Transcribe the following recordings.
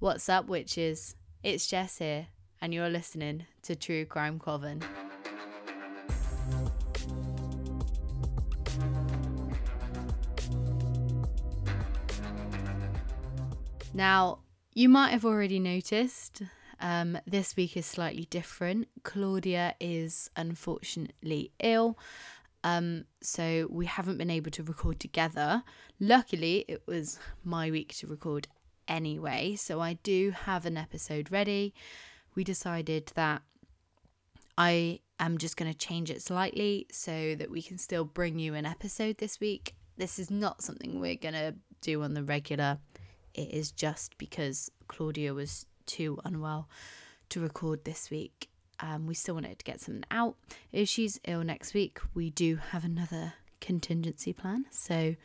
What's up, witches? It's Jess here, and you're listening to True Crime Coven. Now, you might have already noticed um, this week is slightly different. Claudia is unfortunately ill, um, so we haven't been able to record together. Luckily, it was my week to record anyway, so I do have an episode ready. We decided that I am just going to change it slightly so that we can still bring you an episode this week. This is not something we're going to do on the regular. It is just because Claudia was too unwell to record this week. Um, we still wanted to get something out. If she's ill next week, we do have another contingency plan. So,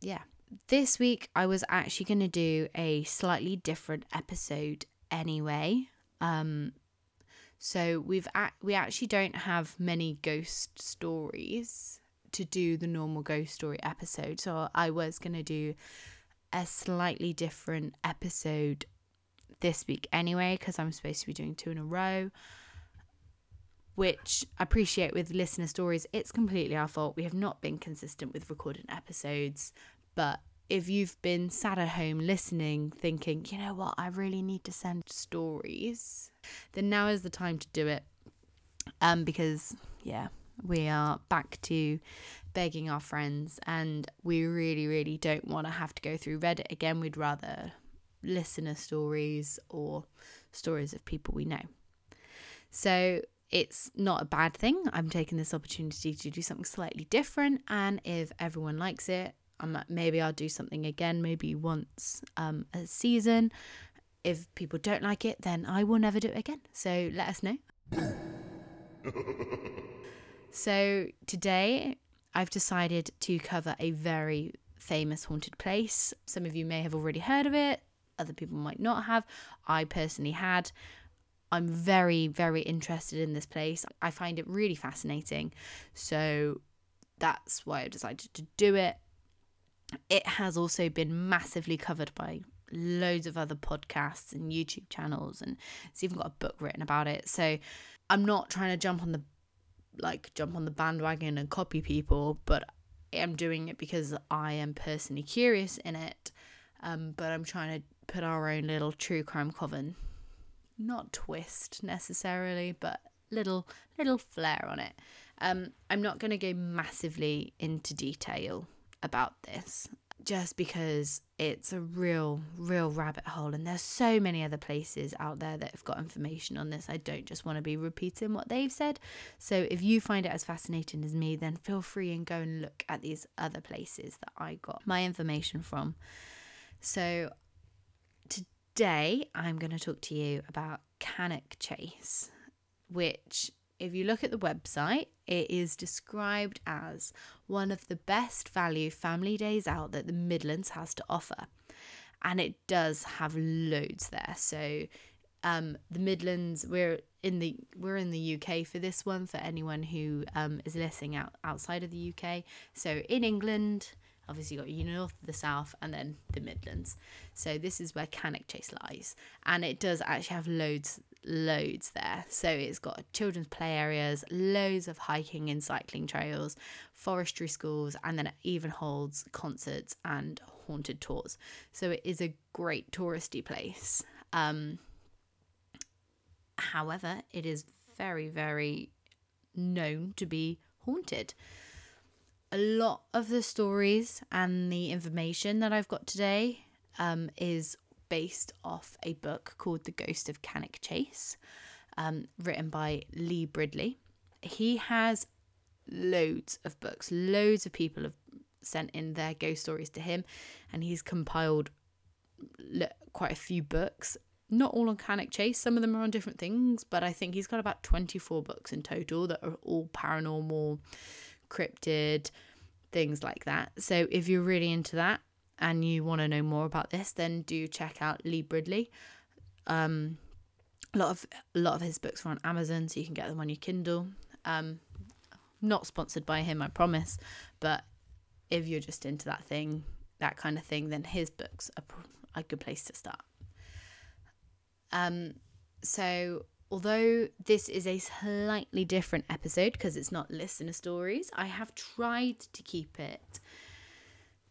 yeah. This week, I was actually going to do a slightly different episode anyway. Um, so we've a- we actually don't have many ghost stories to do the normal ghost story episode. So I was going to do a slightly different episode this week anyway because I'm supposed to be doing two in a row which I appreciate with listener stories, it's completely our fault. We have not been consistent with recording episodes. But if you've been sat at home listening, thinking, you know what, I really need to send stories, then now is the time to do it. Um, because yeah, we are back to begging our friends, and we really, really don't want to have to go through Reddit again. We'd rather listener stories or stories of people we know. So it's not a bad thing. I'm taking this opportunity to do something slightly different, and if everyone likes it, I'm, maybe I'll do something again, maybe once um, a season. If people don't like it, then I will never do it again. So let us know. so today, I've decided to cover a very famous haunted place. Some of you may have already heard of it, other people might not have. I personally had. I'm very, very interested in this place. I find it really fascinating. So that's why I decided to do it. It has also been massively covered by loads of other podcasts and YouTube channels, and it's even got a book written about it. So I'm not trying to jump on the like jump on the bandwagon and copy people, but I'm doing it because I am personally curious in it. Um, but I'm trying to put our own little true crime coven not twist necessarily, but little little flair on it. Um, I'm not going to go massively into detail about this, just because it's a real real rabbit hole, and there's so many other places out there that have got information on this. I don't just want to be repeating what they've said. So if you find it as fascinating as me, then feel free and go and look at these other places that I got my information from. So today I'm going to talk to you about Cannock Chase, which, if you look at the website, it is described as one of the best value family days out that the Midlands has to offer. And it does have loads there. So, um, the Midlands, we're in the we're in the UK for this one for anyone who um, is listening out outside of the UK. So in England, obviously you've got you north, the south, and then the Midlands. So this is where Cannock Chase lies, and it does actually have loads, loads there. So it's got children's play areas, loads of hiking and cycling trails, forestry schools, and then it even holds concerts and haunted tours. So it is a great touristy place. Um, however, it is very, very known to be haunted a lot of the stories and the information that I've got today um, is based off a book called The Ghost of Cannock Chase, um, written by Lee Bridley. He has loads of books, loads of people have sent in their ghost stories to him, and he's compiled quite a few books. Not all on Cannock Chase, some of them are on different things, but I think he's got about 24 books in total that are all paranormal cryptid, things like that. So if you're really into that and you want to know more about this, then do check out Lee Bridley. Um, a lot of a lot of his books are on Amazon, so you can get them on your Kindle. Um, not sponsored by him, I promise, but if you're just into that thing, that kind of thing, then his books are a good place to start. Um, so, although this is a slightly different episode because it's not listener stories, I have tried to keep it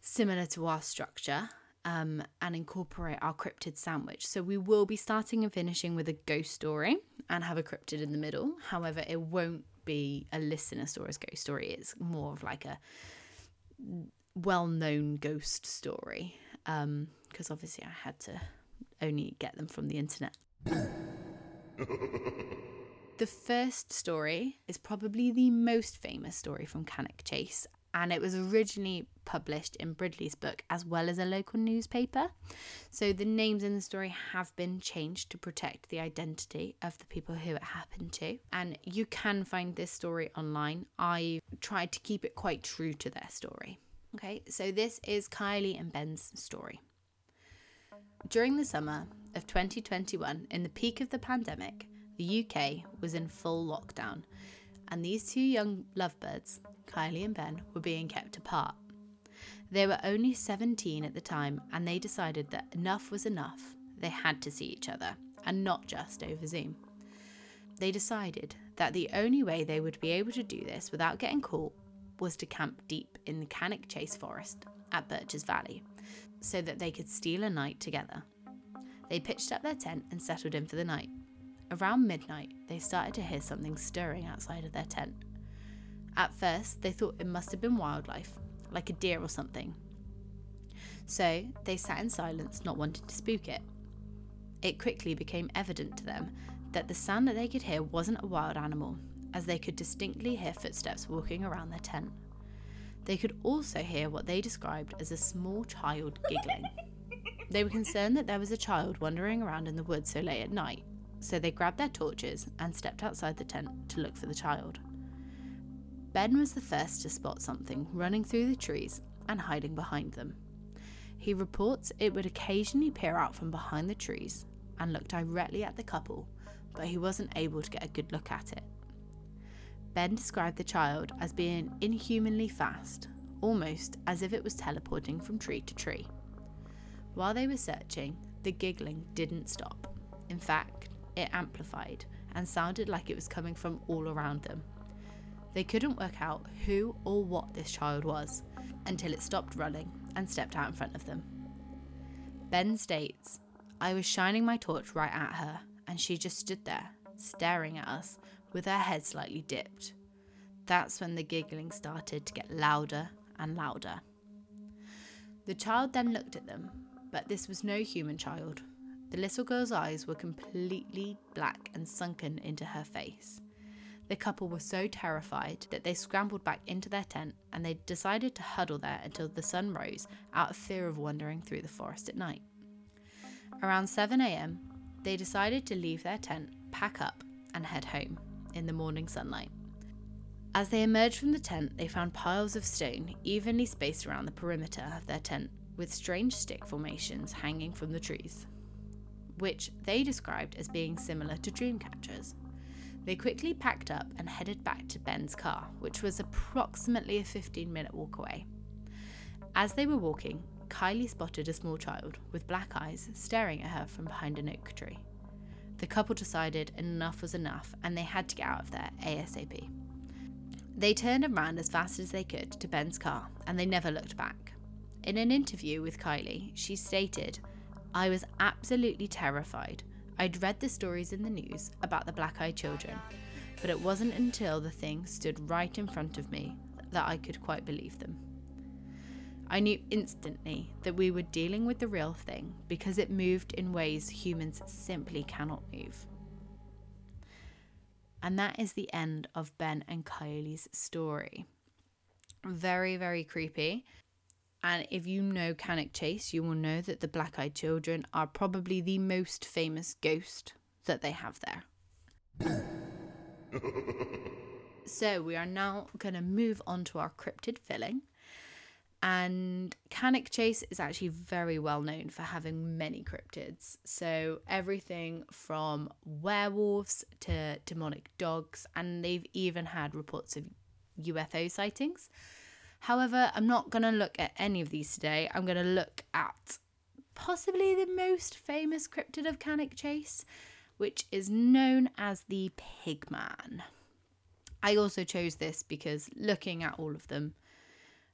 similar to our structure um, and incorporate our cryptid sandwich. So, we will be starting and finishing with a ghost story and have a cryptid in the middle. However, it won't be a listener story's ghost story, it's more of like a well known ghost story because um, obviously I had to only get them from the internet. the first story is probably the most famous story from Cannock Chase, and it was originally published in Bridley's book as well as a local newspaper. So the names in the story have been changed to protect the identity of the people who it happened to. And you can find this story online. I tried to keep it quite true to their story. Okay, so this is Kylie and Ben's story. During the summer of 2021, in the peak of the pandemic, the UK was in full lockdown, and these two young lovebirds, Kylie and Ben, were being kept apart. They were only 17 at the time, and they decided that enough was enough. They had to see each other, and not just over Zoom. They decided that the only way they would be able to do this without getting caught was to camp deep in the Cannock Chase forest at Birches Valley so that they could steal a night together. They pitched up their tent and settled in for the night. Around midnight, they started to hear something stirring outside of their tent. At first, they thought it must have been wildlife, like a deer or something. So they sat in silence, not wanting to spook it. It quickly became evident to them that the sound that they could hear wasn't a wild animal, as they could distinctly hear footsteps walking around their tent. They could also hear what they described as a small child giggling. They were concerned that there was a child wandering around in the woods so late at night, so they grabbed their torches and stepped outside the tent to look for the child. Ben was the first to spot something running through the trees and hiding behind them. He reports it would occasionally peer out from behind the trees and look directly at the couple, but he wasn't able to get a good look at it. Ben described the child as being inhumanly fast, almost as if it was teleporting from tree to tree. While they were searching, the giggling didn't stop. In fact, it amplified and sounded like it was coming from all around them. They couldn't work out who or what this child was until it stopped running and stepped out in front of them. Ben states, I was shining my torch right at her, and she just stood there, staring at us with her head slightly dipped. That's when the giggling started to get louder and louder. The child then looked at them, but this was no human child. The little girl's eyes were completely black and sunken into her face. The couple were so terrified that they scrambled back into their tent and they decided to huddle there until the sun rose out of fear of wandering through the forest at night. Around 7am, they decided to leave their tent, pack up, and head home in the morning sunlight. As they emerged from the tent, they found piles of stone evenly spaced around the perimeter of their tent, with strange stick formations hanging from the trees, which they described as being similar to dream catchers. They quickly packed up and headed back to Ben's car, which was approximately a 15 minute walk away. As they were walking, Kylie spotted a small child with black eyes staring at her from behind an oak tree. The couple decided enough was enough and they had to get out of there ASAP. They turned around as fast as they could to Ben's car and they never looked back. In an interview with Kylie, she stated, I was absolutely terrified. I'd read the stories in the news about the black eyed children, but it wasn't until the thing stood right in front of me that I could quite believe them. I knew instantly that we were dealing with the real thing because it moved in ways humans simply cannot move. And that is the end of Ben and Kylie's story. Very, very creepy. And if you know Cannock Chase, you will know that the Black Eyed Children are probably the most famous ghost that they have there. so we are now going to move on to our cryptid filling. And Cannock Chase is actually very well known for having many cryptids. So, everything from werewolves to demonic dogs, and they've even had reports of UFO sightings. However, I'm not going to look at any of these today. I'm going to look at possibly the most famous cryptid of Cannock Chase, which is known as the Pigman. I also chose this because looking at all of them,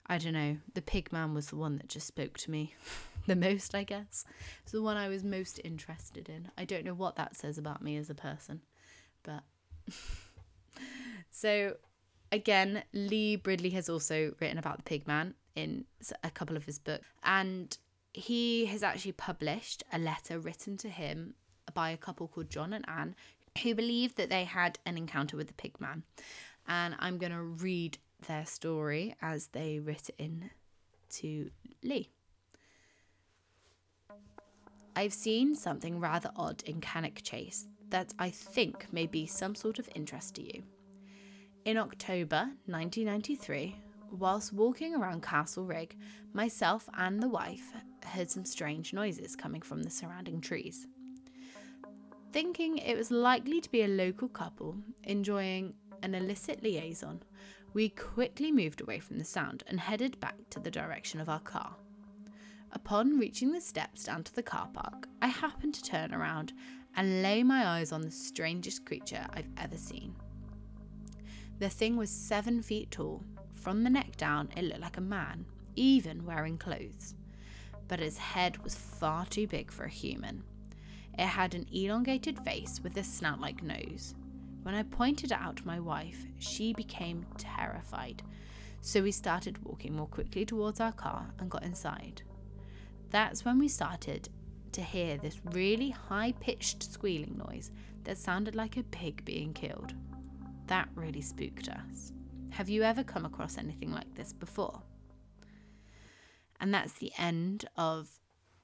I don't know, the Pigman was the one that just spoke to me the most, I guess. It's the one I was most interested in. I don't know what that says about me as a person, but. so, again, Lee Bridley has also written about the Pigman in a couple of his books, and he has actually published a letter written to him by a couple called John and Anne who believed that they had an encounter with the pigman. And I'm going to read their story as they writ in to Lee. I've seen something rather odd in Cannock Chase that I think may be some sort of interest to you. In October 1993, whilst walking around Castle Ring, myself and the wife heard some strange noises coming from the surrounding trees. Thinking it was likely to be a local couple enjoying an illicit liaison, we quickly moved away from the sound and headed back to the direction of our car. Upon reaching the steps down to the car park, I happened to turn around and lay my eyes on the strangest creature I've ever seen. The thing was seven feet tall. From the neck down, it looked like a man, even wearing clothes but his head was far too big for a human. It had an elongated face with a snout like nose. When I pointed it out to my wife, she became terrified. So we started walking more quickly towards our car and got inside. That's when we started to hear this really high pitched squealing noise that sounded like a pig being killed. That really spooked us. Have you ever come across anything like this before? And that's the end of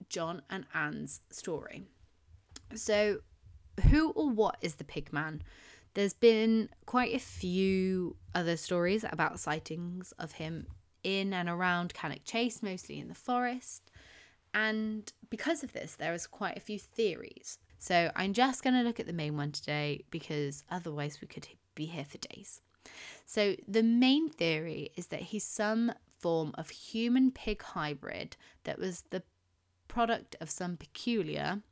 John and Anne's story. So, who or what is the pigman? There's been quite a few other stories about sightings of him in and around Cannock Chase, mostly in the forest. And because of this, there is quite a few theories. So I'm just going to look at the main one today because otherwise we could be here for days. So the main theory is that he's some form of human pig hybrid that was the product of some peculiar,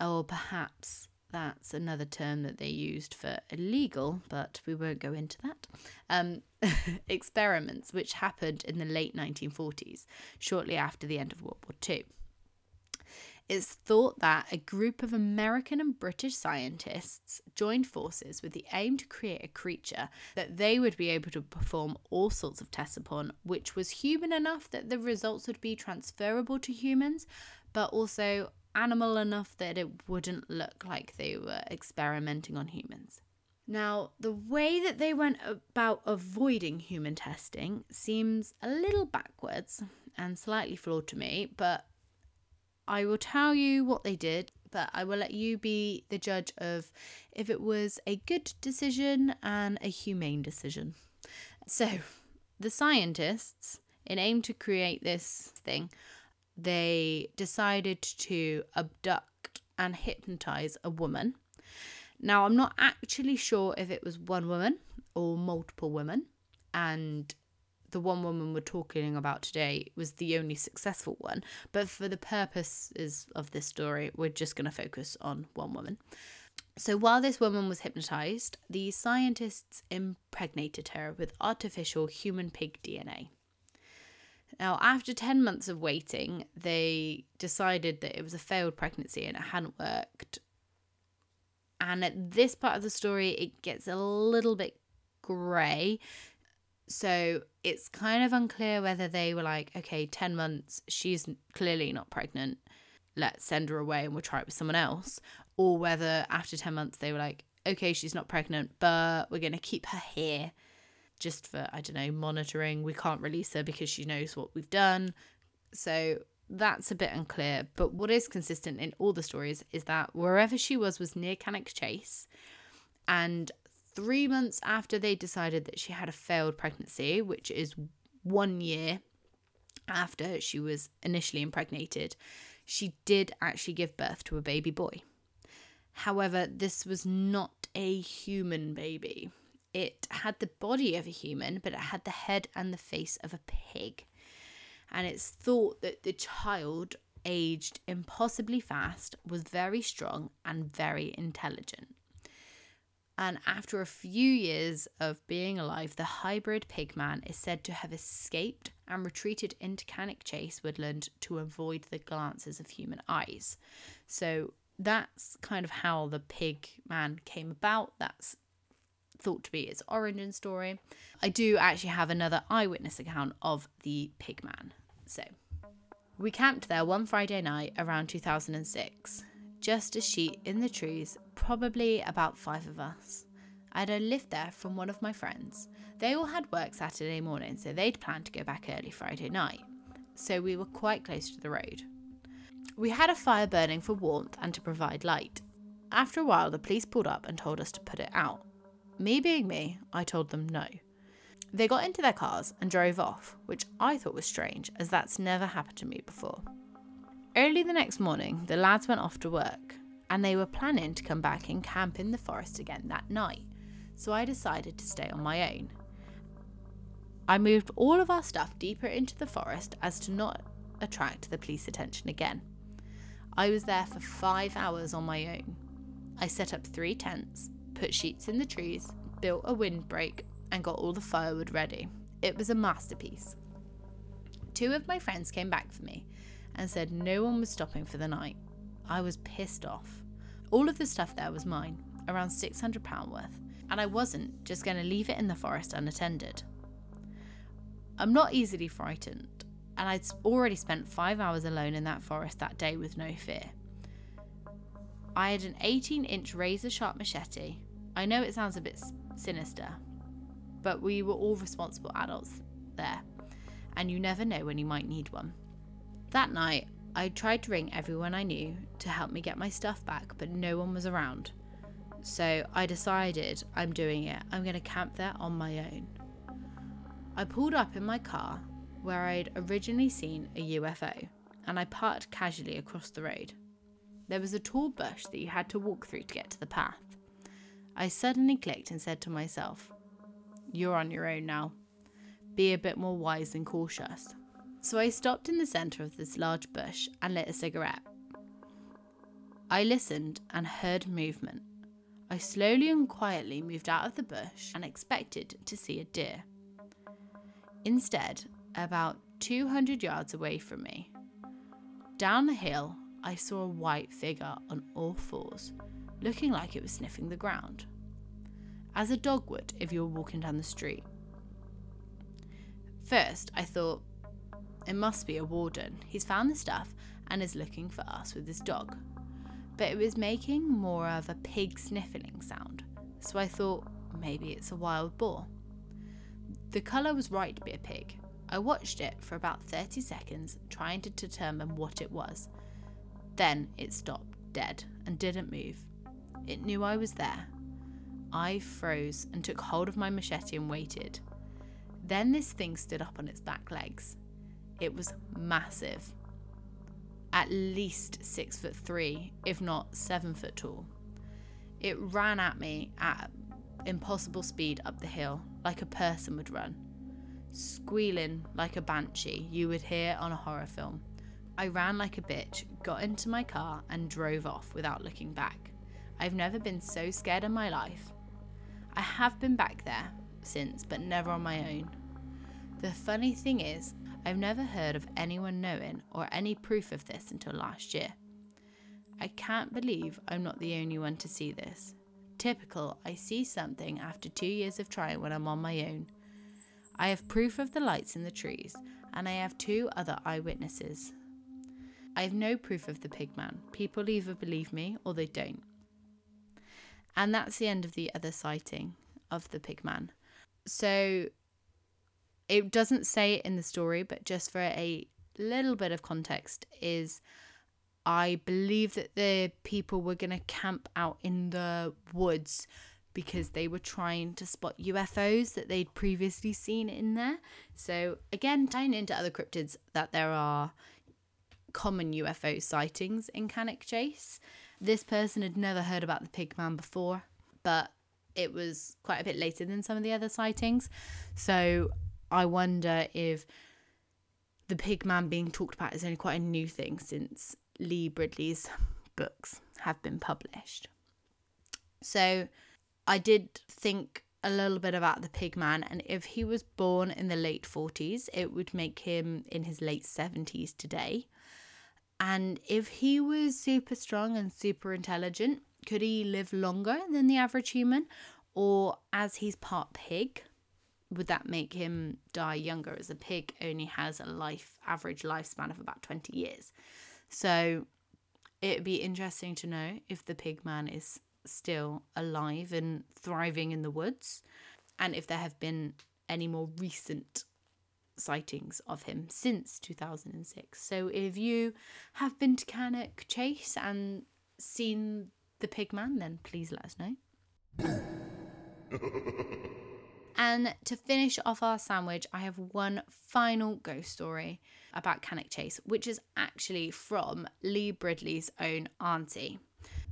or perhaps that's another term that they used for illegal, but we won't go into that. Um, experiments which happened in the late 1940s, shortly after the end of World War II. It's thought that a group of American and British scientists joined forces with the aim to create a creature that they would be able to perform all sorts of tests upon, which was human enough that the results would be transferable to humans, but also animal enough that it wouldn't look like they were experimenting on humans. Now, the way that they went about avoiding human testing seems a little backwards and slightly flawed to me, but I will tell you what they did, but I will let you be the judge of if it was a good decision and a humane decision. So, the scientists, in aim to create this thing, they decided to abduct and hypnotize a woman. Now, I'm not actually sure if it was one woman or multiple women, and the one woman we're talking about today was the only successful one. But for the purposes of this story, we're just going to focus on one woman. So while this woman was hypnotized, the scientists impregnated her with artificial human pig DNA. Now, after 10 months of waiting, they decided that it was a failed pregnancy and it hadn't worked. And at this part of the story, it gets a little bit grey so it's kind of unclear whether they were like, okay, 10 months, she's clearly not pregnant. Let's send her away and we'll try it with someone else. Or whether after 10 months they were like, okay, she's not pregnant, but we're going to keep her here just for, I don't know, monitoring. We can't release her because she knows what we've done. So that's a bit unclear. But what is consistent in all the stories is that wherever she was was near Cannock Chase. And three months after they decided that she had a failed pregnancy, which is one year after she was initially impregnated, she did actually give birth to a baby boy. However, this was not a human baby. It had the body of a human, but it had the head and the face of a pig. And it's thought that the child aged impossibly fast, was very strong, and very intelligent. And after a few years of being alive, the hybrid pigman is said to have escaped and retreated into Cannock Chase woodland to avoid the glances of human eyes. So that's kind of how the pig man came about. That's thought to be its origin story. I do actually have another eyewitness account of the pig man. So we camped there one Friday night around 2006, just a sheet in the trees, probably about five of us. I had a lift there from one of my friends. They all had work Saturday morning, so they'd planned to go back early Friday night. So we were quite close to the road. We had a fire burning for warmth and to provide light. After a while, the police pulled up and told us to put it out. Me being me, I told them no. They got into their cars and drove off, which I thought was strange, as that's never happened to me before. Early the next morning, the lads went off to work, and they were planning to come back and camp in the forest again that night, so I decided to stay on my own. I moved all of our stuff deeper into the forest as to not attract the police attention again. I was there for five hours on my own. I set up three tents, put sheets in the trees, built a windbreak, and got all the firewood ready. It was a masterpiece. Two of my friends came back for me and said no one was stopping for the night. I was pissed off. All of the stuff there was mine, around £600 worth, and I wasn't just going to leave it in the forest unattended. I'm not easily frightened, and I'd already spent five hours alone in that forest that day with no fear. I had an 18 inch razor sharp machete. I know it sounds a bit sinister, but we were all responsible adults there, and you never know when you might need one. That night, I tried to ring everyone I knew to help me get my stuff back, but no one was around. So I decided I'm doing it. I'm going to camp there on my own. I pulled up in my car where I'd originally seen a UFO and I parked casually across the road. There was a tall bush that you had to walk through to get to the path. I suddenly clicked and said to myself, you're on your own now. Be a bit more wise and cautious. So I stopped in the centre of this large bush and lit a cigarette. I listened and heard movement. I slowly and quietly moved out of the bush and expected to see a deer. Instead, about 200 yards away from me, down the hill, I saw a white figure on all fours, looking like it was sniffing the ground as a dog would if you were walking down the street. First, I thought, it must be a warden. He's found the stuff and is looking for us with his dog. But it was making more of a pig sniffling sound, so I thought maybe it's a wild boar. The colour was right to be a pig. I watched it for about 30 seconds, trying to determine what it was. Then it stopped dead and didn't move. It knew I was there I froze and took hold of my machete and waited. Then this thing stood up on its back legs. It was massive. At least six foot three, if not seven foot tall. It ran at me at impossible speed up the hill, like a person would run, squealing like a banshee you would hear on a horror film. I ran like a bitch, got into my car, and drove off without looking back. I've never been so scared in my life. I have been back there since, but never on my own. The funny thing is, I've never heard of anyone knowing or any proof of this until last year. I can't believe I'm not the only one to see this. Typical, I see something after two years of trying when I'm on my own. I have proof of the lights in the trees, and I have two other eyewitnesses. I have no proof of the pigman. People either believe me or they don't. And that's the end of the other sighting of the pigman. So it doesn't say it in the story, but just for a little bit of context, is I believe that the people were going to camp out in the woods because they were trying to spot UFOs that they'd previously seen in there. So, again, tying into other cryptids, that there are common UFO sightings in Cannock Chase. This person had never heard about the pig man before, but it was quite a bit later than some of the other sightings. So I wonder if the pig man being talked about is only quite a new thing since Lee Bridley's books have been published. So I did think a little bit about the pig man, and if he was born in the late 40s, it would make him in his late 70s today. And if he was super strong and super intelligent, could he live longer than the average human? Or as he's part pig, would that make him die younger as a pig only has a life average lifespan of about 20 years? So it'd be interesting to know if the pig man is still alive and thriving in the woods and if there have been any more recent sightings of him since 2006 so if you have been to cannock chase and seen the pig man then please let us know And to finish off our sandwich, I have one final ghost story about Cannock Chase, which is actually from Lee Bridley's own auntie.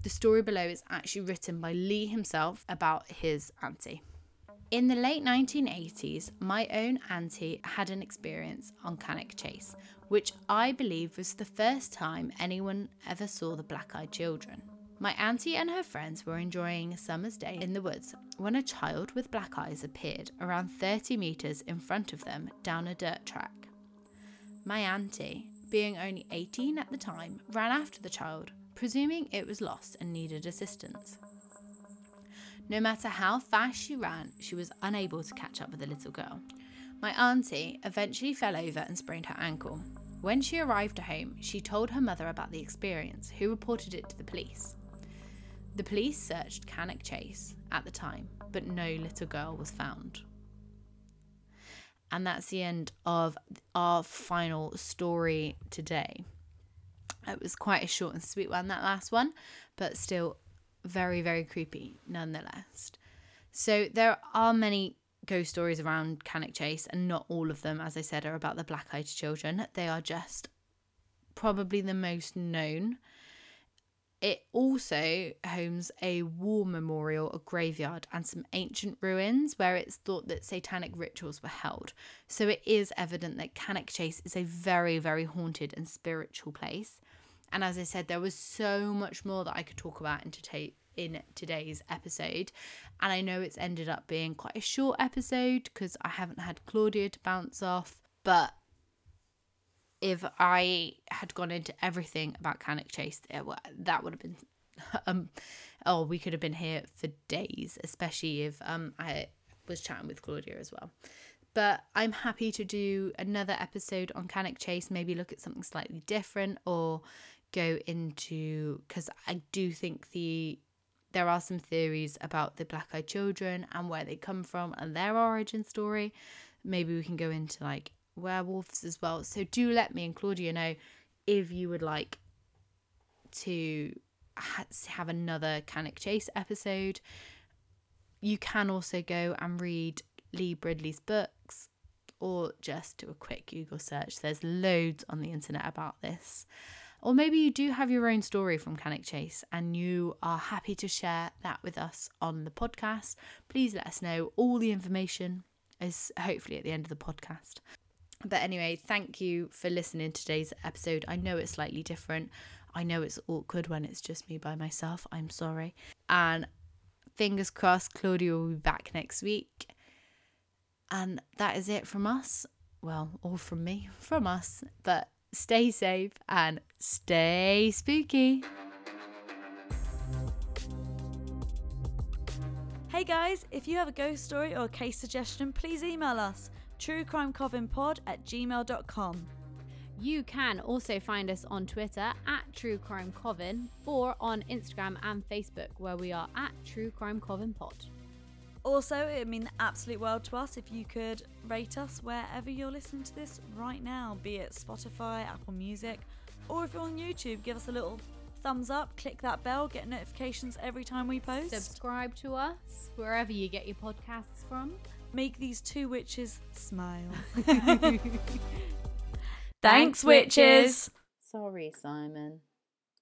The story below is actually written by Lee himself about his auntie. In the late 1980s, my own auntie had an experience on Cannock Chase, which I believe was the first time anyone ever saw the black eyed children. My auntie and her friends were enjoying a summer's day in the woods when a child with black eyes appeared around 30 metres in front of them down a dirt track. My auntie, being only 18 at the time, ran after the child, presuming it was lost and needed assistance. No matter how fast she ran, she was unable to catch up with the little girl. My auntie eventually fell over and sprained her ankle. When she arrived at home, she told her mother about the experience, who reported it to the police. The police searched Cannock Chase at the time, but no little girl was found. And that's the end of our final story today. It was quite a short and sweet one, that last one, but still very, very creepy nonetheless. So there are many ghost stories around Cannock Chase, and not all of them, as I said, are about the black eyed children. They are just probably the most known it also homes a war memorial, a graveyard, and some ancient ruins where it's thought that satanic rituals were held. So it is evident that Cannock Chase is a very, very haunted and spiritual place. And as I said, there was so much more that I could talk about in, today, in today's episode. And I know it's ended up being quite a short episode because I haven't had Claudia to bounce off. But if I had gone into everything about Cannock Chase, it, that would have been, um, oh, we could have been here for days, especially if um I was chatting with Claudia as well. But I'm happy to do another episode on Cannock Chase, maybe look at something slightly different or go into because I do think the there are some theories about the black eyed children and where they come from and their origin story. Maybe we can go into like werewolves as well. So do let me and Claudia know if you would like to have another Cannock Chase episode. You can also go and read Lee Bridley's books or just do a quick Google search. There's loads on the internet about this. Or maybe you do have your own story from Cannock Chase and you are happy to share that with us on the podcast. Please let us know. All the information is hopefully at the end of the podcast. But anyway, thank you for listening to today's episode. I know it's slightly different. I know it's awkward when it's just me by myself. I'm sorry. And fingers crossed, Claudia will be back next week. And that is it from us. Well, all from me, from us. But stay safe and stay spooky. Hey guys, if you have a ghost story or a case suggestion, please email us truecrimecovenpod at gmail.com. You can also find us on Twitter at True Crime Coven or on Instagram and Facebook where we are at True Crime Coven Pod. Also, it would mean the absolute world to us if you could rate us wherever you're listening to this right now, be it Spotify, Apple Music, or if you're on YouTube, give us a little thumbs up, click that bell, get notifications every time we post. Subscribe to us wherever you get your podcasts from. Make these two witches smile. Thanks, witches. Sorry, Simon.